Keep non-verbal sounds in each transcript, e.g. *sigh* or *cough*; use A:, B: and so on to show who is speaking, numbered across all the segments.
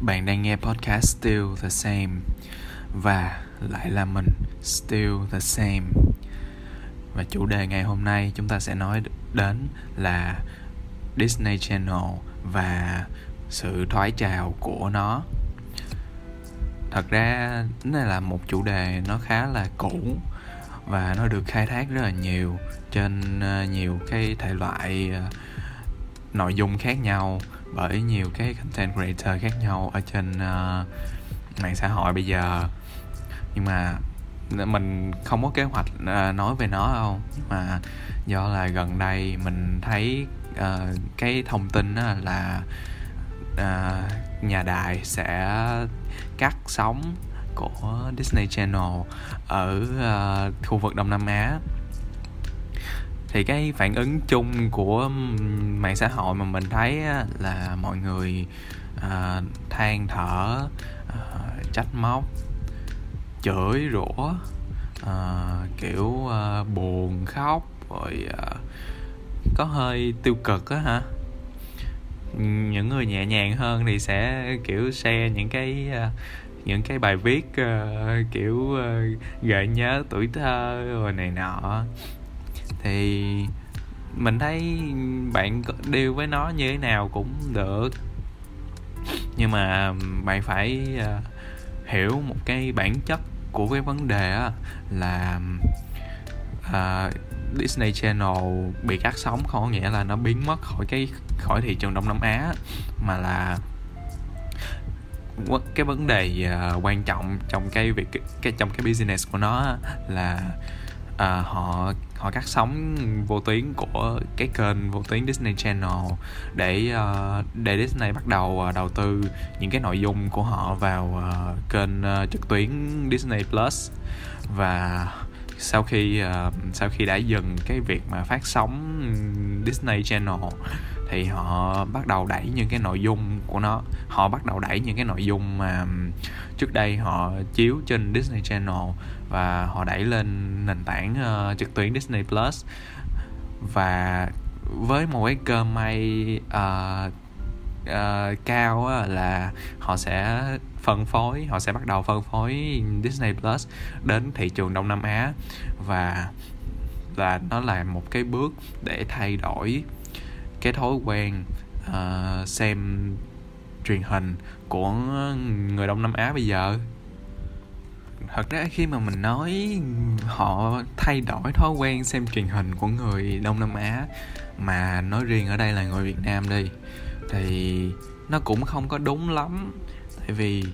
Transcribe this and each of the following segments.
A: Bạn đang nghe podcast Still the Same Và lại là mình, Still the Same. Và chủ đề ngày hôm nay chúng ta sẽ nói đến là Disney Channel và sự thoái trào của nó. Thật ra này là một chủ đề nó khá là cũ và nó được khai thác rất là nhiều trên ờ, nhiều cái thể loại ờ, nội dung khác nhau bởi nhiều cái content creator khác nhau ở trên uh, mạng xã hội bây giờ. Nhưng mà mình không có kế hoạch uh, nói về nó đâu. Nhưng mà do là gần đây mình thấy uh, cái thông tin là uh, nhà đài sẽ cắt sóng của Disney Channel ở uh, khu vực Đông Nam Á thì cái phản ứng chung của mạng xã hội mà mình thấy là mọi người uh, than thở uh, trách móc chửi rủa uh, kiểu uh, buồn khóc rồi uh, có hơi tiêu cực á hả? Những người nhẹ nhàng hơn thì sẽ kiểu share những cái uh, những cái bài viết uh, kiểu uh, gợi nhớ tuổi thơ rồi này nọ thì mình thấy bạn deal với nó như thế nào cũng được. Nhưng mà bạn phải ờ, hiểu một cái bản chất của cái vấn đề là uh, Disney Channel bị cắt sóng không có nghĩa là nó biến mất khỏi cái khỏi thị trường Đông Nam Á mà là cái vấn đề uh, quan trọng trong cái việc cái trong cái business của nó là à, họ họ cắt sóng vô tuyến của cái kênh vô tuyến Disney Channel để uh, để Disney bắt đầu uh, đầu tư những cái nội dung của họ vào uh, kênh uh, trực tuyến Disney Plus. Và sau khi uh, sau khi đã dừng cái việc mà phát sóng Disney Channel thì họ bắt đầu đẩy những cái nội dung của nó họ bắt đầu đẩy những cái nội dung mà trước đây họ chiếu trên Disney Channel và họ đẩy lên nền tảng uh, trực tuyến Disney Plus. Và với một cái cơ may uh, uh, cao á, là họ sẽ phân phối họ sẽ bắt đầu phân phối Disney Plus đến thị trường Đông Nam Á. Và là nó là một cái bước để thay đổi cái thói quen uh, xem truyền hình của người Đông Nam Á bây giờ thật ra khi mà mình nói họ thay đổi thói quen xem truyền hình của người Đông Nam Á mà nói riêng ở đây là người Việt Nam đi, thì nó cũng không có đúng lắm. Tại vì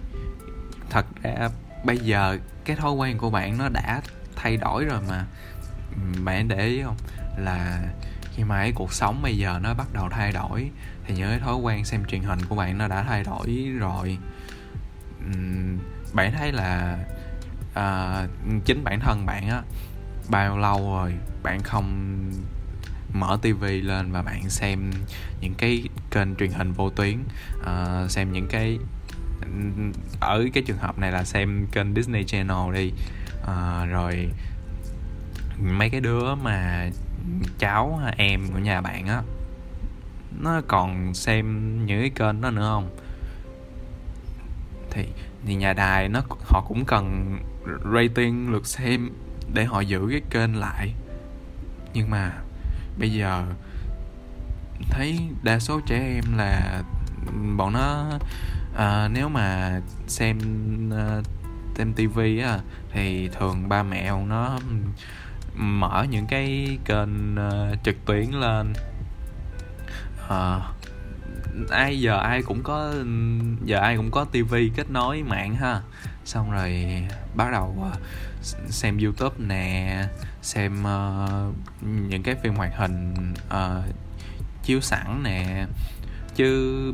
A: thật ra bây giờ cái thói quen của bạn nó đã thay đổi rồi mà. Bạn để ý không? Là khi mà cái cuộc sống bây giờ nó bắt đầu thay đổi, thì những cái thói quen xem truyền hình của bạn nó đã thay đổi rồi. Bạn thấy là à, chính bản thân bạn á bao lâu rồi bạn không mở tivi lên và bạn xem những cái kênh truyền hình vô tuyến? À, xem những cái ở cái trường hợp này là xem kênh Disney Channel đi. À, rồi mấy cái đứa mà cháu em của nhà bạn á nó còn xem những cái kênh đó nữa không? Thì thì nhà đài nó họ cũng cần rating lượt xem để họ giữ cái kênh lại. Nhưng mà bây giờ thấy đa số trẻ em là bọn nó à, nếu mà xem à, uh, xem tivi á thì thường ba mẹ bọn nó mở những cái kênh uh, trực tuyến lên. Uh, ai giờ ai cũng có giờ ai cũng có tivi kết nối mạng ha. Xong rồi bắt đầu ờ, xem youtube nè xem uh, những cái phim hoạt hình uh, chiếu sẵn nè. Chứ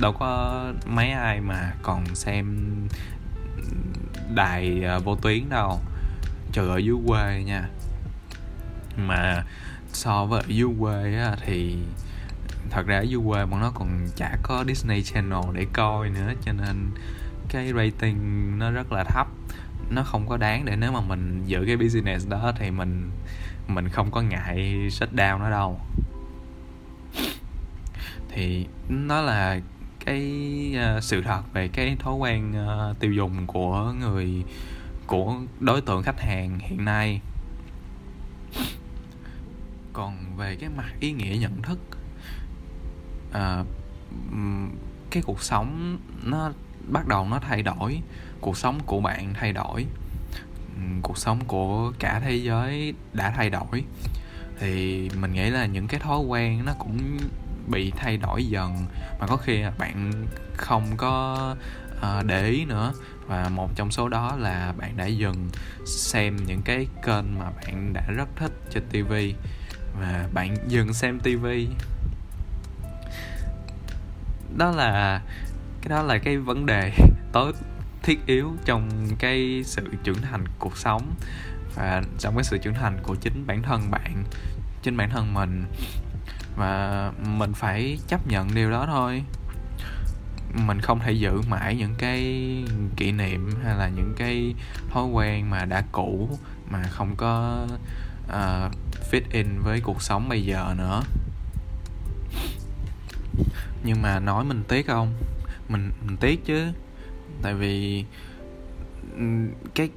A: đâu có mấy ai mà còn xem đài uh, vô tuyến đâu. Trừ ở dưới quê nha. Mà so với ở dưới quê á, thì thật ra ở dưới quê bọn nó còn chả có Disney Channel để coi nữa, cho nên cái rating nó rất là thấp. Nó không có đáng để nếu mà mình giữ cái business đó thì mình mình không có ngại shut down nó đâu. Thì nó là cái ờ, sự thật về cái thói quen ờ, tiêu dùng của người, của đối tượng khách hàng hiện nay. Còn về cái mặt ý nghĩa nhận thức à, cái cuộc sống nó bắt đầu nó thay đổi cuộc sống của bạn thay đổi cuộc sống của cả thế giới đã thay đổi. Thì mình nghĩ là những cái thói quen nó cũng bị thay đổi dần mà có khi bạn không có uh, để ý nữa. Và một trong số đó là bạn đã dừng xem những cái kênh mà bạn đã rất thích trên tv và bạn dừng xem tv đó là cái đó là cái vấn đề *laughs* tối thiết yếu trong cái sự trưởng thành cuộc sống. Và trong cái sự trưởng thành của chính bản thân bạn chính bản thân mình. Và mình phải chấp nhận điều đó thôi. Mình không thể giữ mãi những cái kỷ niệm hay là những cái thói quen mà đã cũ mà không có uh, fit in với cuộc sống bây giờ nữa nhưng mà nói mình tiếc không? Mình mình tiếc chứ. Tại vì cái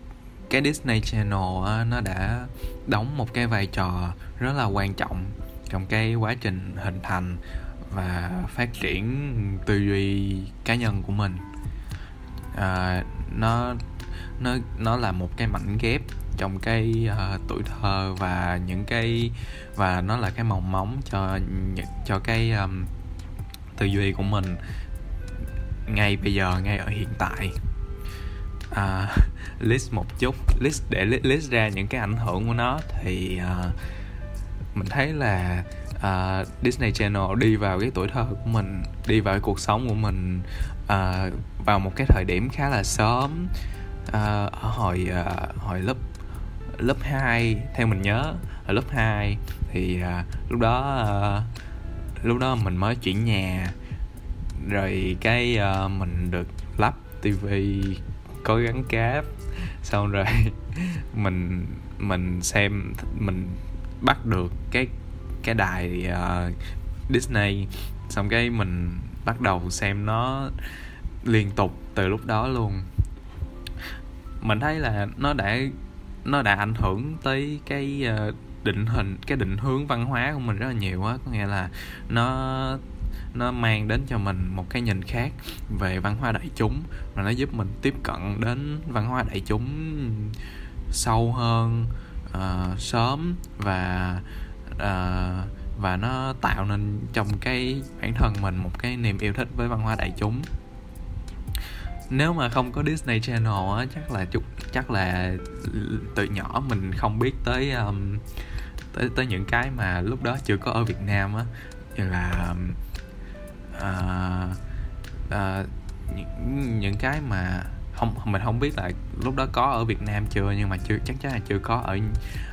A: cái Disney Channel á, nó đã đóng một cái vai trò rất là quan trọng trong cái quá trình hình thành và phát triển tư duy cá nhân của mình. À, nó nó nó là một cái mảnh ghép trong cái uh, tuổi thơ và những cái và nó là cái mong móng cho cho cái um, tư duy của mình ngay bây giờ ngay ở hiện tại. À, *laughs* list một chút list để list ra những cái ảnh hưởng của nó thì à, mình thấy là à, Disney Channel đi vào cái tuổi thơ của mình đi vào cái cuộc sống của mình à, vào một cái thời điểm khá là sớm. À, ở hồi à, hồi lớp lớp 2 theo mình nhớ ở lớp 2 thì à, lúc đó à, lúc đó mình mới chuyển nhà. Rồi cái uh, mình được lắp tivi có gắn cáp. Xong rồi *laughs* mình mình xem mình bắt được cái cái đài uh, Disney. Xong cái mình bắt đầu xem nó liên tục từ lúc đó luôn. Mình thấy là nó đã nó đã ảnh hưởng tới cái uh, định hình cái định hướng văn hóa của mình rất là nhiều á. Có nghĩa là nó nó mang đến cho mình một cái nhìn khác về văn hóa đại chúng và nó giúp mình tiếp cận đến văn hóa đại chúng sâu hơn uh, sớm và uh, và nó tạo nên trong cái bản thân mình một cái niềm yêu thích với văn hóa đại chúng nếu mà không có Disney Channel á chắc là chút chắc là từ nhỏ mình không biết tới um, tới tới những cái mà lúc đó chưa có ở Việt Nam á. Như là uh, uh, những, những cái mà không mình không biết là lúc đó có ở Việt Nam chưa nhưng mà chưa chắc chắn là chưa có ở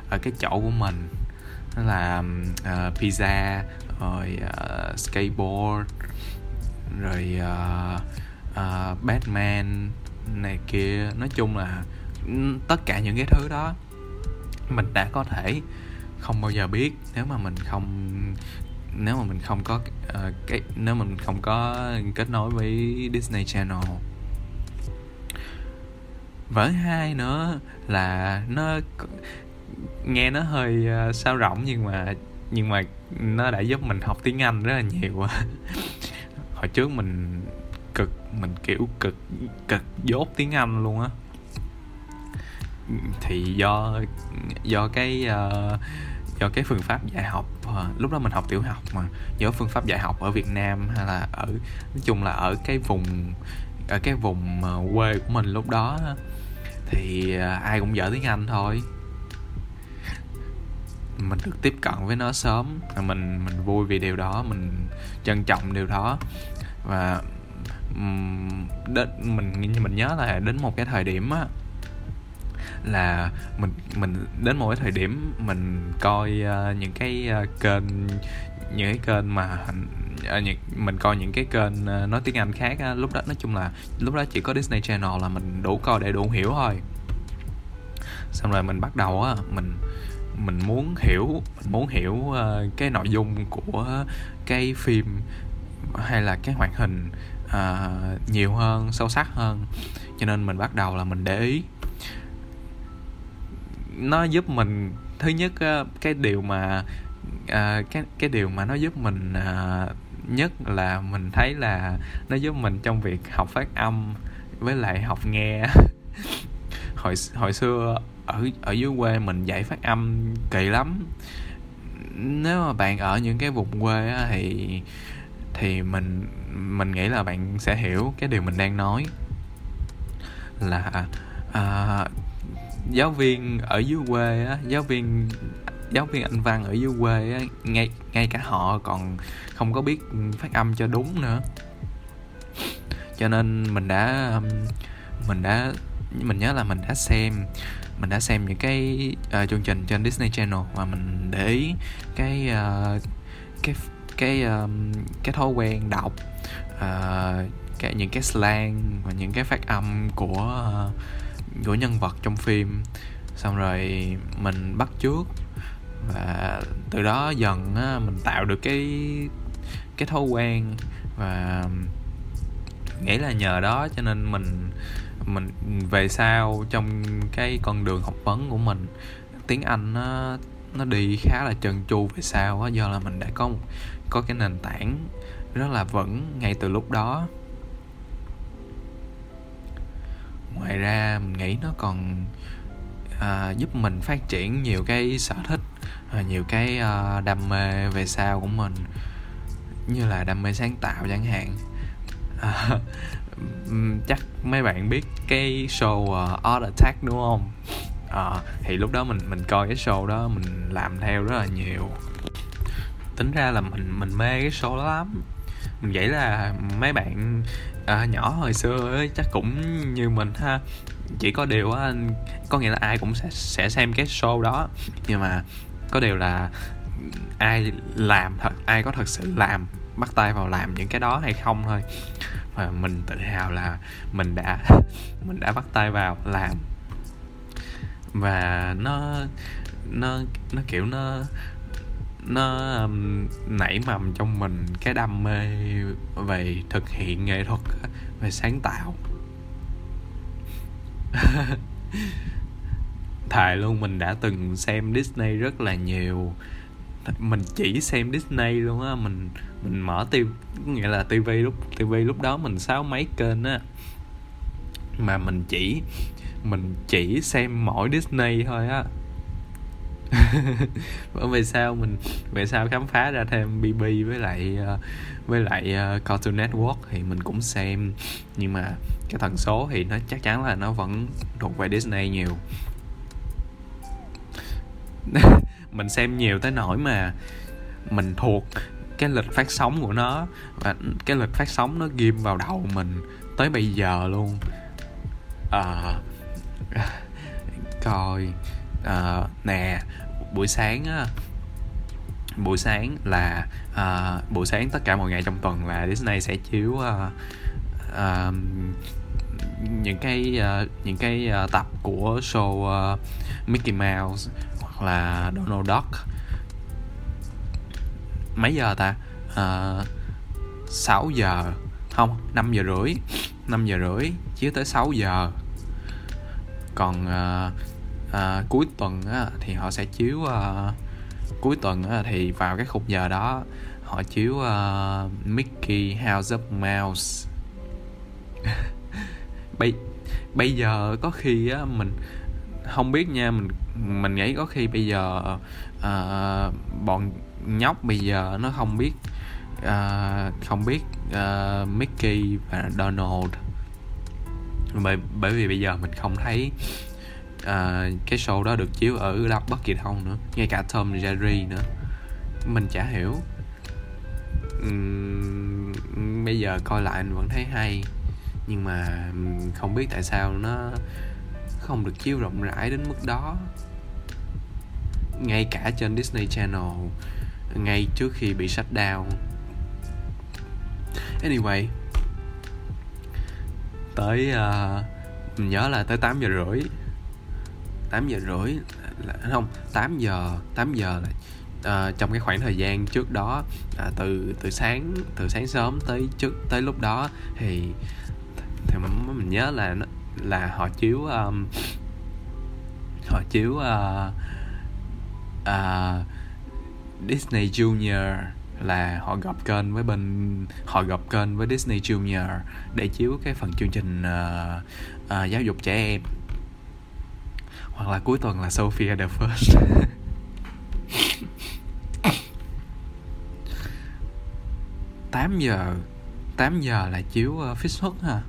A: ở cái chỗ của mình. Là uh, pizza rồi uh, skateboard rồi uh, uh, Batman này kia. Nói chung là tất cả những cái thứ đó mình đã có thể không bao giờ biết. Nếu mà mình không nếu mà mình không có uh, cái nếu mà mình không có kết nối với Disney Channel. Vở hai nữa là nó nghe nó hơi uh, sao rộng nhưng mà nhưng mà nó đã giúp mình học tiếng Anh rất là nhiều. *laughs* Hồi trước mình cực mình kiểu cực cực dốt tiếng Anh luôn á. Thì do do cái uh, do cái phương pháp dạy học uh, lúc đó mình học tiểu học mà do phương pháp dạy học ở Việt Nam hay là ở nói chung là ở cái vùng ở cái vùng uh, quê của mình lúc đó thì uh, ai cũng dở tiếng Anh thôi. Mình được tiếp cận với nó sớm mình mình vui vì điều đó mình trân trọng điều đó. Và đến mình mình nhớ là đến một cái thời điểm á là mình mình đến một cái thời điểm mình coi uh, những cái uh, kênh những cái kênh mà uh, những, mình coi những cái kênh uh, nói tiếng Anh khác uh, lúc đó nói chung là lúc đó chỉ có Disney Channel là mình đủ coi để đủ hiểu thôi. Xong rồi mình bắt đầu á mình mình muốn hiểu mình muốn hiểu uh, cái nội dung của cái phim hay là cái hoạt hình uh, nhiều hơn sâu sắc hơn. Cho nên mình bắt đầu là mình để ý. Nó giúp mình thứ nhất cái điều mà à, cái cái điều mà nó giúp mình à, nhất là mình thấy là nó giúp mình trong việc học phát âm với lại học nghe. *laughs* Hồi hồi xưa ở ở dưới quê mình dạy phát âm kỳ lắm. Nếu mà bạn ở những cái vùng quê á, thì thì mình mình nghĩ là bạn sẽ hiểu cái điều mình đang nói. Là à, giáo viên ở dưới quê á, giáo viên giáo viên anh văn ở dưới quê á, ngay ngay cả họ còn không có biết phát âm cho đúng nữa. Cho nên mình đã mình đã mình nhớ là mình đã xem mình đã xem những cái uh, chương trình trên Disney Channel và mình để ý cái uh, cái cái um, cái thói quen đọc uh, cái những cái slang và những cái phát âm của uh, của nhân vật trong phim. Xong rồi mình bắt chước và từ đó dần á, mình tạo được cái cái thói quen và nghĩ là nhờ đó cho nên mình mình về sau trong cái con đường học vấn của mình tiếng anh nó nó đi khá là trơn tru về sau á do là mình đã có một, có cái nền tảng rất là vững ngay từ lúc đó. Ngoài ra mình nghĩ nó còn à, giúp mình phát triển nhiều cái sở thích à, nhiều cái à, đam mê về sau của mình như là đam mê sáng tạo chẳng hạn. À, chắc mấy bạn biết cái show uh, Art Attack đúng không? À, thì lúc đó mình mình coi cái show đó mình làm theo rất là nhiều tính ra là mình mình mê cái show đó lắm. Mình nghĩ là mấy bạn à, nhỏ hồi xưa ấy, chắc cũng như mình ha. Chỉ có điều á có nghĩa là ai cũng sẽ sẽ xem cái show đó. Nhưng mà có điều là ai làm thật ai có thật sự làm bắt tay vào làm những cái đó hay không thôi. Và mình tự hào là mình đã *laughs* mình đã bắt tay vào làm. Và nó nó nó kiểu nó nó um, nảy mầm trong mình cái đam mê về thực hiện nghệ thuật về sáng tạo. *laughs* Thề luôn mình đã từng xem Disney rất là nhiều. Mình chỉ xem Disney luôn á mình mình mở TV nghĩa là TV lúc TV lúc đó mình sáu mấy kênh á. Mà mình chỉ mình chỉ xem mỗi Disney thôi á bởi vì sao mình về sau khám phá ra thêm BB với lại ờ, với lại ờ, Cartoon Network thì mình cũng xem. Nhưng mà cái tần số thì nó chắc chắn là nó vẫn thuộc về Disney nhiều. *laughs* Mình xem nhiều tới nỗi mà mình thuộc cái lịch phát sóng của nó và cái lịch phát sóng nó ghim vào đầu mình tới bây giờ luôn. À, *laughs* coi à, nè buổi sáng á buổi sáng là à, buổi sáng tất cả mọi ngày trong tuần là Disney sẽ chiếu à, à, những cái uh, những cái uh, tập của show uh, Mickey Mouse hoặc là Donald Duck. Mấy giờ ta? Uh, 6 giờ. Không 5 giờ rưỡi. 5 giờ rưỡi chiếu tới 6 giờ. Còn uh, à, cuối tuần á, thì họ sẽ chiếu à, cuối tuần á, thì vào cái khung giờ đó họ chiếu uh, Mickey House of Mouse. *laughs* Bây bây giờ có khi á mình không biết nha mình mình nghĩ có khi bây giờ uh, bọn nhóc bây giờ nó không biết uh, không biết uh, Mickey và Donald. Bởi bởi vì bây giờ mình không thấy uh, cái show đó được chiếu ở đâu bất kỳ đâu nữa ngay cả Tom Jerry nữa. Mình chả hiểu. Uhm, bây giờ coi lại mình vẫn thấy hay nhưng mà không biết tại sao nó không được chiếu rộng rãi đến mức đó. Ngay cả trên Disney Channel ngay trước khi bị shut down. Anyway tới uh, mình nhớ là tới 8 giờ rưỡi. 8 giờ rưỡi là, không 8 giờ 8 giờ là à, trong cái khoảng thời gian trước đó à, từ từ sáng từ sáng sớm tới trước tới lúc đó thì thì mình, mình nhớ là là họ chiếu um, họ chiếu uh, uh, Disney Junior là họ gặp kênh với bên họ gặp kênh với Disney Junior để chiếu cái phần chương trình uh, uh, giáo dục trẻ em hoặc là cuối tuần là Sophia the First. *laughs* 8 giờ 8 giờ là chiếu uh, Fish Hook ha.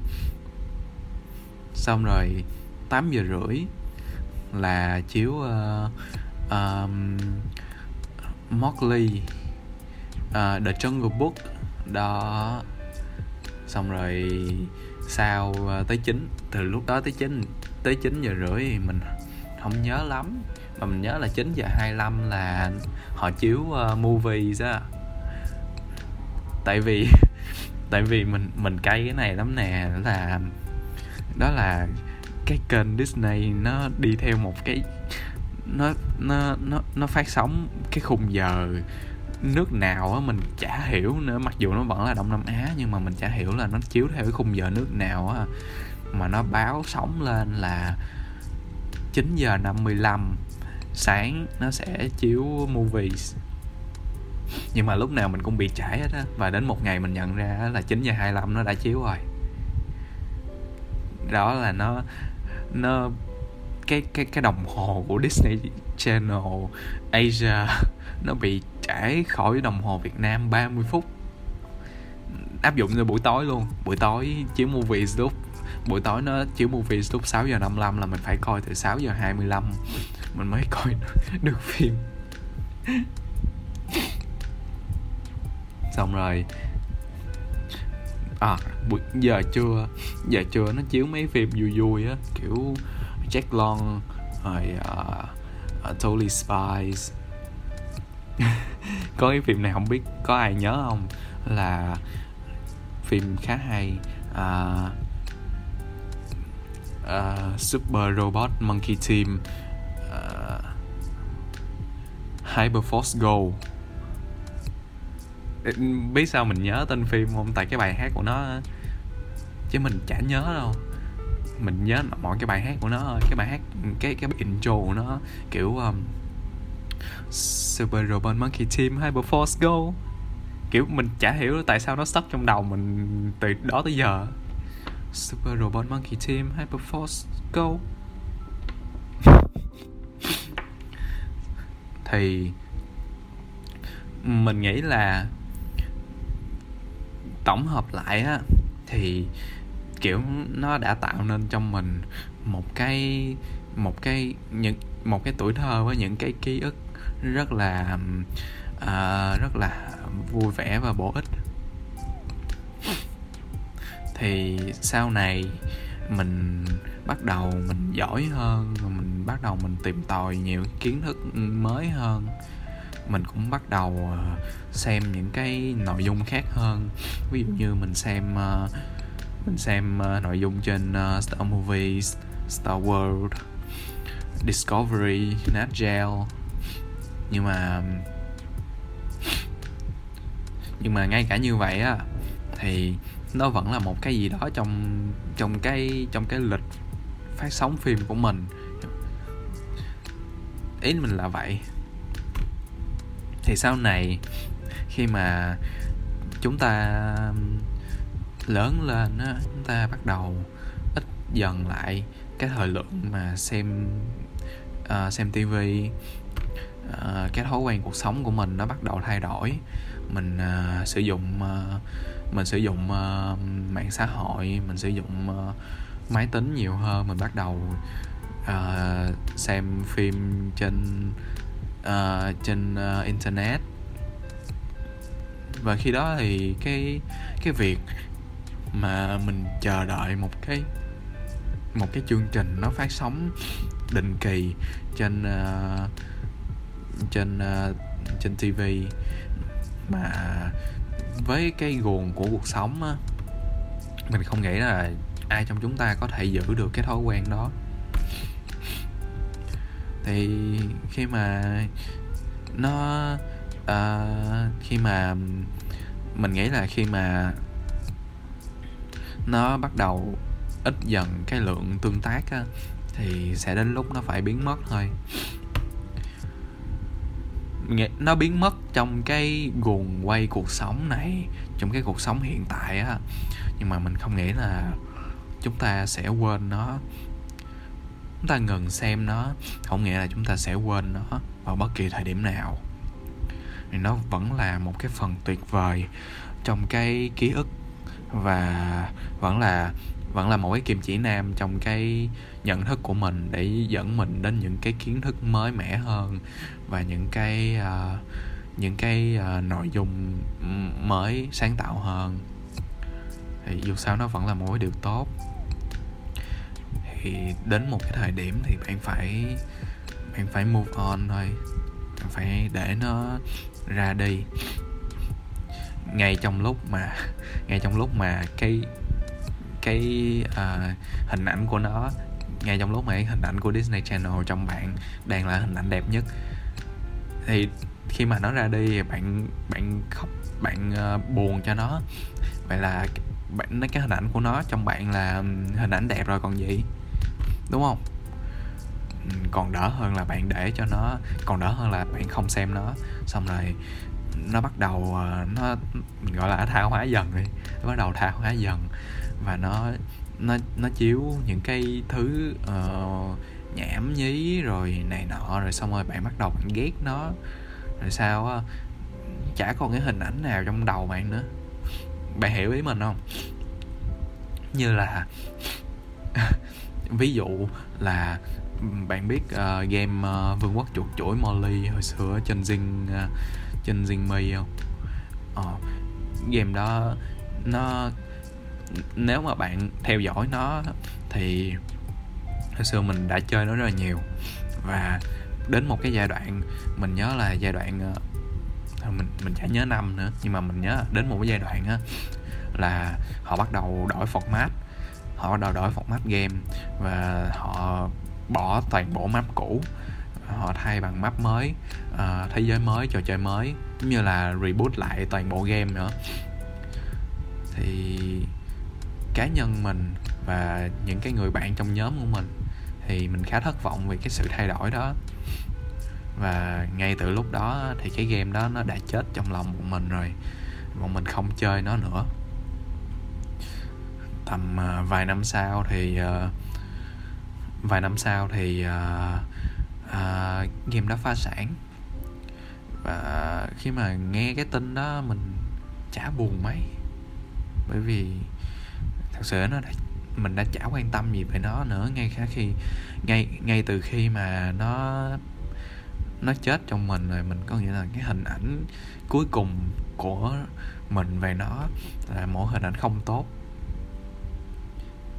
A: Xong rồi 8 giờ rưỡi là chiếu uh, um, Mowgli uh, The Jungle Book. Đó. Xong rồi sau uh, tới 9 từ lúc đó tới 9 tới 9 giờ rưỡi mình không nhớ lắm. Mà mình nhớ là 9 giờ 25 là họ chiếu uh, movies á. Tại vì *laughs* tại vì mình mình cay cái này lắm nè. Là đó là cái kênh Disney nó đi theo một cái nó nó nó nó phát sóng cái khung giờ nước nào á mình chả hiểu nữa. Mặc dù nó vẫn là đông nam á nhưng mà mình chả hiểu là nó chiếu theo cái khung giờ nước nào á. Mà nó báo sóng lên là 9 giờ 55 sáng nó sẽ chiếu movies. Nhưng mà lúc nào mình cũng bị trễ hết á, và đến một ngày mình nhận ra là 9 giờ 25 nó đã chiếu rồi. Đó là nó nó, cái cái cái đồng hồ của Disney Channel Asia *laughs* nó bị trễ khỏi đồng hồ Việt Nam 30 phút. Áp dụng cho buổi tối luôn, buổi tối chiếu movies lúc buổi tối nó chiếu movie lúc 6 giờ 55 là mình phải coi từ 6 giờ 25 mình mới coi *laughs* được phim. Xong rồi à buổi giờ trưa giờ trưa nó chiếu mấy phim vui vui á kiểu Jack Long rồi uh, uh, Totally Spies. *laughs* Có cái phim này không biết có ai nhớ không? Là phim khá hay uh, uh, Super Robot Monkey Team ờ, uh, Hyperforce Go. Biết sao mình nhớ tên phim không? Tại cái bài hát của nó chứ mình chả nhớ đâu. Mình nhớ mọi cái bài hát của nó thôi cái bài hát cái cái intro của nó kiểu um, Super Robot Monkey Team Hyperforce Go. Kiểu mình chả hiểu tại sao nó stuck trong đầu mình từ đó tới giờ. Super Robot Monkey Team Hyperforce Go. *laughs* Thì mình nghĩ là tổng hợp lại á thì kiểu nó đã tạo nên trong mình một cái một cái những một cái tuổi thơ với những cái ký ức rất là uh, rất là vui vẻ và bổ ích thì sau này mình bắt đầu mình giỏi hơn mình bắt đầu mình tìm tòi nhiều kiến thức mới hơn. Mình cũng bắt đầu ờ, xem những cái nội dung khác hơn. Ví dụ như mình xem ờ, mình xem ờ, nội dung trên Star Movies, Star World, Discovery, Nat Geo. Nhưng mà nhưng mà ngay cả như vậy á thì nó vẫn là một cái gì đó trong trong cái trong cái lịch phát sóng phim của mình. Ý mình là vậy. Thì sau này khi mà chúng ta lớn lên á chúng ta bắt đầu ít dần lại cái thời lượng mà xem uh, xem tivi uh, ờ, cái thói quen cuộc sống của mình nó bắt đầu thay đổi. Mình uh, sử dụng uh, mình sử dụng uh, mạng xã hội mình sử dụng uh, máy tính nhiều hơn. Mình bắt đầu uh, xem phim trên uh, trên uh, internet. Và khi đó thì cái cái việc mà mình chờ đợi một cái một cái chương trình nó phát sóng định kỳ trên uh, trên uh, trên TV mà với cái guồng của cuộc sống á mình không nghĩ là ai trong chúng ta có thể giữ được cái thói quen đó. Thì khi mà nó uh, khi mà mình nghĩ là khi mà nó bắt đầu ít dần cái lượng tương tác á, thì sẽ đến lúc nó phải biến mất thôi nó biến mất trong cái guồng quay cuộc sống này, trong cái cuộc sống hiện tại á. Nhưng mà mình không nghĩ là chúng ta sẽ quên nó. Chúng ta ngừng xem nó, không nghĩa là chúng ta sẽ quên nó vào bất kỳ thời điểm nào. Thì nó vẫn là một cái phần tuyệt vời trong cái ký ức và vẫn là vẫn là một cái kim chỉ nam trong cái nhận thức của mình để dẫn mình đến những cái kiến thức mới mẻ hơn và những cái uh, những cái uh, nội dung mới sáng tạo hơn. Thì dù sao nó vẫn là một cái điều tốt. Thì đến một cái thời điểm thì bạn phải bạn phải move on thôi. Bạn phải để nó ra đi. Ngay trong lúc mà *laughs* ngay trong lúc mà cái cái uh, hình ảnh của nó. Ngay trong lúc mà cái hình ảnh của Disney Channel trong bạn đang là hình ảnh đẹp nhất. Thì khi mà nó ra đi bạn bạn khóc bạn uh, buồn cho nó. Vậy là bạn cái hình ảnh của nó trong bạn là ừ, hình ảnh đẹp rồi còn gì? Đúng không? Ừ, còn đỡ hơn là bạn để cho nó còn đỡ hơn là bạn không xem nó. Xong rồi nó bắt đầu ờ, nó gọi là tha hóa dần đi. Nó bắt đầu tha hóa dần và nó nó nó chiếu những cái thứ uh, nhảm nhí rồi này nọ rồi xong rồi bạn bắt đầu bạn ghét nó. Rồi sao á chả còn cái hình ảnh nào trong đầu bạn nữa. Bạn hiểu ý mình không? Như là *laughs* ví dụ là bạn biết uh, game uh, vương quốc chuột chuỗi Molly hồi xưa trên Zing uh, trên Zing Mi không? Uh, game đó nó nếu mà bạn theo dõi nó thì hồi xưa mình đã chơi nó rất là nhiều. Và đến một cái giai đoạn mình nhớ là giai đoạn ờ, mình mình chả nhớ năm nữa nhưng mà mình nhớ đến một cái giai đoạn á là họ bắt đầu đổi format. Họ bắt đầu đổi format game và họ bỏ toàn bộ map cũ. Họ thay bằng map mới uh, thế giới mới trò chơi mới giống như là reboot lại toàn bộ game nữa. Thì cá nhân mình và những cái người bạn trong nhóm của mình thì mình khá thất vọng vì cái sự thay đổi đó. Và ngay từ lúc đó thì cái game đó nó đã chết trong lòng của mình rồi. Bọn mình không chơi nó nữa. Tầm à, vài năm sau thì à, vài năm sau thì uh, uh, game đó phá sản. Và khi mà nghe cái tin đó mình chả buồn mấy. Bởi vì thật sự nó đã, mình đã chả quan tâm gì về nó nữa ngay cả khi ngay ngay từ khi mà nó nó chết trong mình rồi mình có nghĩa là cái hình ảnh cuối cùng của mình về nó là một hình ảnh không tốt.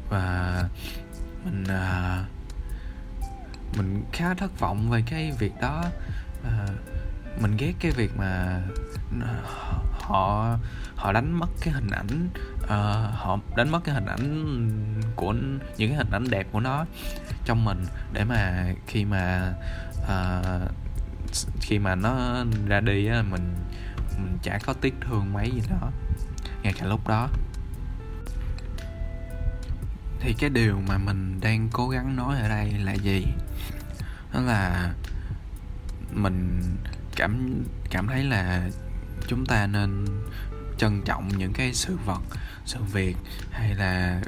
A: Và mình à, mình khá thất vọng về cái việc đó. À, mình ghét cái việc mà à, họ họ đánh mất cái hình ảnh uh, họ đánh mất cái hình ảnh của những cái hình ảnh đẹp của nó trong mình để mà khi mà uh, khi mà nó ra đi á mình mình chả có tiếc thương mấy gì đó ngay cả lúc đó. Thì cái điều mà mình đang cố gắng nói ở đây là gì? Đó là mình cảm cảm thấy là chúng ta nên trân trọng những cái sự vật sự việc hay là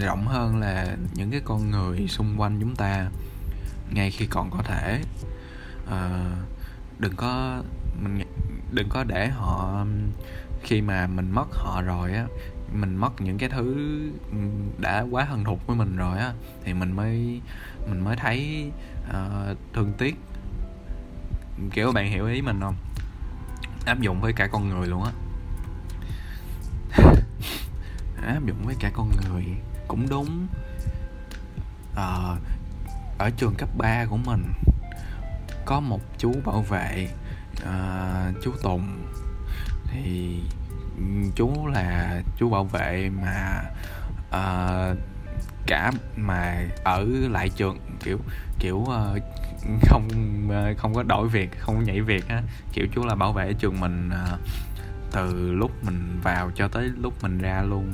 A: rộng hơn là những cái con người xung quanh chúng ta ngay khi còn có thể. À, đừng có mình đừng có để họ khi mà mình mất họ rồi á mình mất những cái thứ đã quá thân thuộc với mình rồi á thì mình mới mình mới thấy uh, thương tiếc. Kiểu bạn hiểu ý mình không? Áp dụng với cả con người luôn á áp dụng với cả con người. Cũng đúng. À, ở trường cấp 3 của mình có một chú bảo vệ à, chú Tùng. Thì chú là chú bảo vệ mà à, cả mà ở lại trường kiểu kiểu uh, không uh, không có đổi việc không nhảy việc á. Kiểu chú là bảo vệ trường mình uh, từ lúc mình vào cho tới lúc mình ra luôn.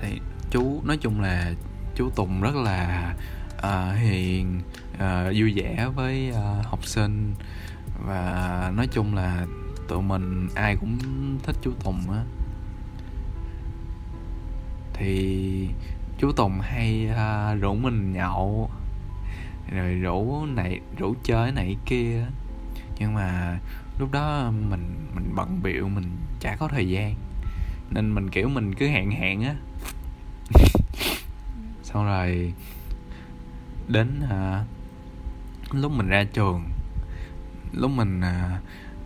A: Thì chú nói chung là chú Tùng rất là uh, hiền uh, vui vẻ với uh, học sinh. Và nói chung là tụi mình ai cũng thích chú Tùng á. Thì chú Tùng hay uh, rủ mình nhậu rồi rủ này rủ chơi này kia nhưng mà lúc đó mình mình bận biệu mình chả có thời gian. Nên mình kiểu mình cứ hẹn hẹn á. *laughs* Xong rồi đến à, lúc mình ra trường lúc mình à,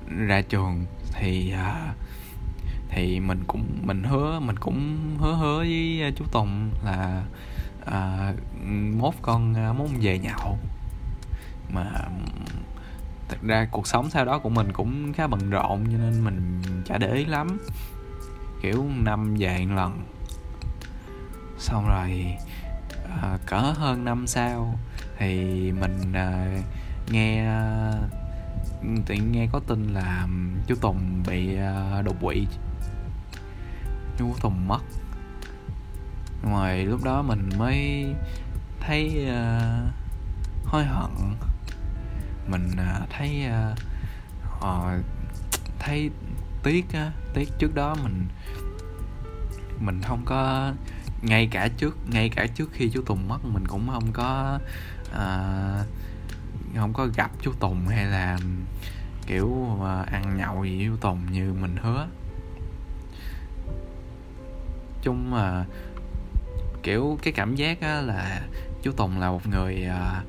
A: ra trường thì à, thì mình cũng mình hứa mình cũng hứa hứa với à, chú Tùng là à, mốt con uh, mốt về nhậu mà thật ra cuộc sống sau đó của mình cũng khá bận rộn cho nên mình chả để ý lắm. Kiểu năm về một lần. Xong rồi à, cỡ hơn năm sau thì mình à, nghe à, tự nghe có tin là chú Tùng bị à, đột quỵ. Chú Tùng mất. Ngoài lúc đó mình mới thấy à, hối hận mình uh, thấy uh, thấy tiếc á tiếc trước đó mình mình không có ngay cả trước ngay cả trước khi chú Tùng mất mình cũng không có uh, không có gặp chú Tùng hay là kiểu uh, ăn nhậu gì với chú Tùng như mình hứa. Chung mà kiểu cái cảm giác á là chú Tùng là một người uh,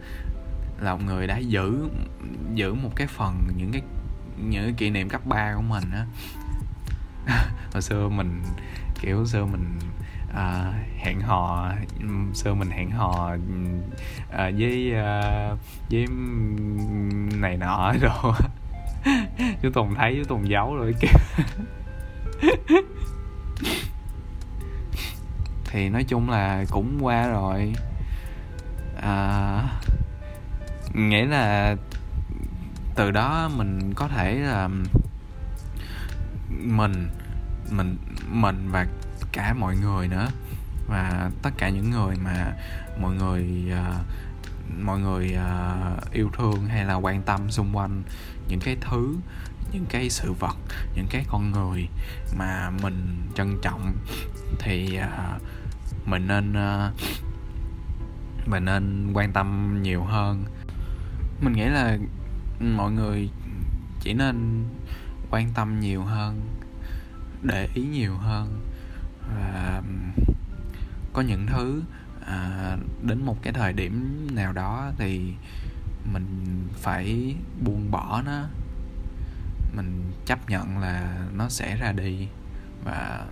A: là một người đã giữ giữ một cái phần những cái những cái kỷ niệm cấp 3 của mình á. *laughs* Hồi xưa mình kiểu xưa mình à, hẹn hò xưa mình hẹn hò à, với à, với này nọ *laughs* rồi chú Tùng thấy chú Tùng giấu rồi kìa. *laughs* Thì nói chung là cũng qua rồi. À, nghĩa là từ đó mình có thể là mình mình mình và cả mọi người nữa. Và tất cả những người mà mọi người uh, mọi người uh, yêu thương hay là quan tâm xung quanh những cái thứ những cái sự vật những cái con người mà mình trân trọng thì uh, mình nên uh, mình nên quan tâm nhiều hơn mình nghĩ là mọi người chỉ nên quan tâm nhiều hơn để ý nhiều hơn và có những thứ à, đến một cái thời điểm nào đó thì mình phải buông bỏ nó. Mình chấp nhận là nó sẽ ra đi và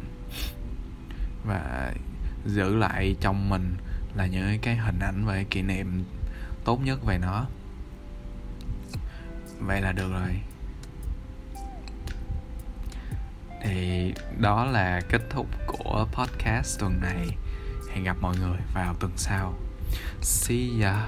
A: và giữ lại trong mình là những cái hình ảnh và kỷ niệm tốt nhất về nó vậy là được rồi. Thì đó là kết thúc của podcast tuần này. Hẹn gặp mọi người vào tuần sau. See ya.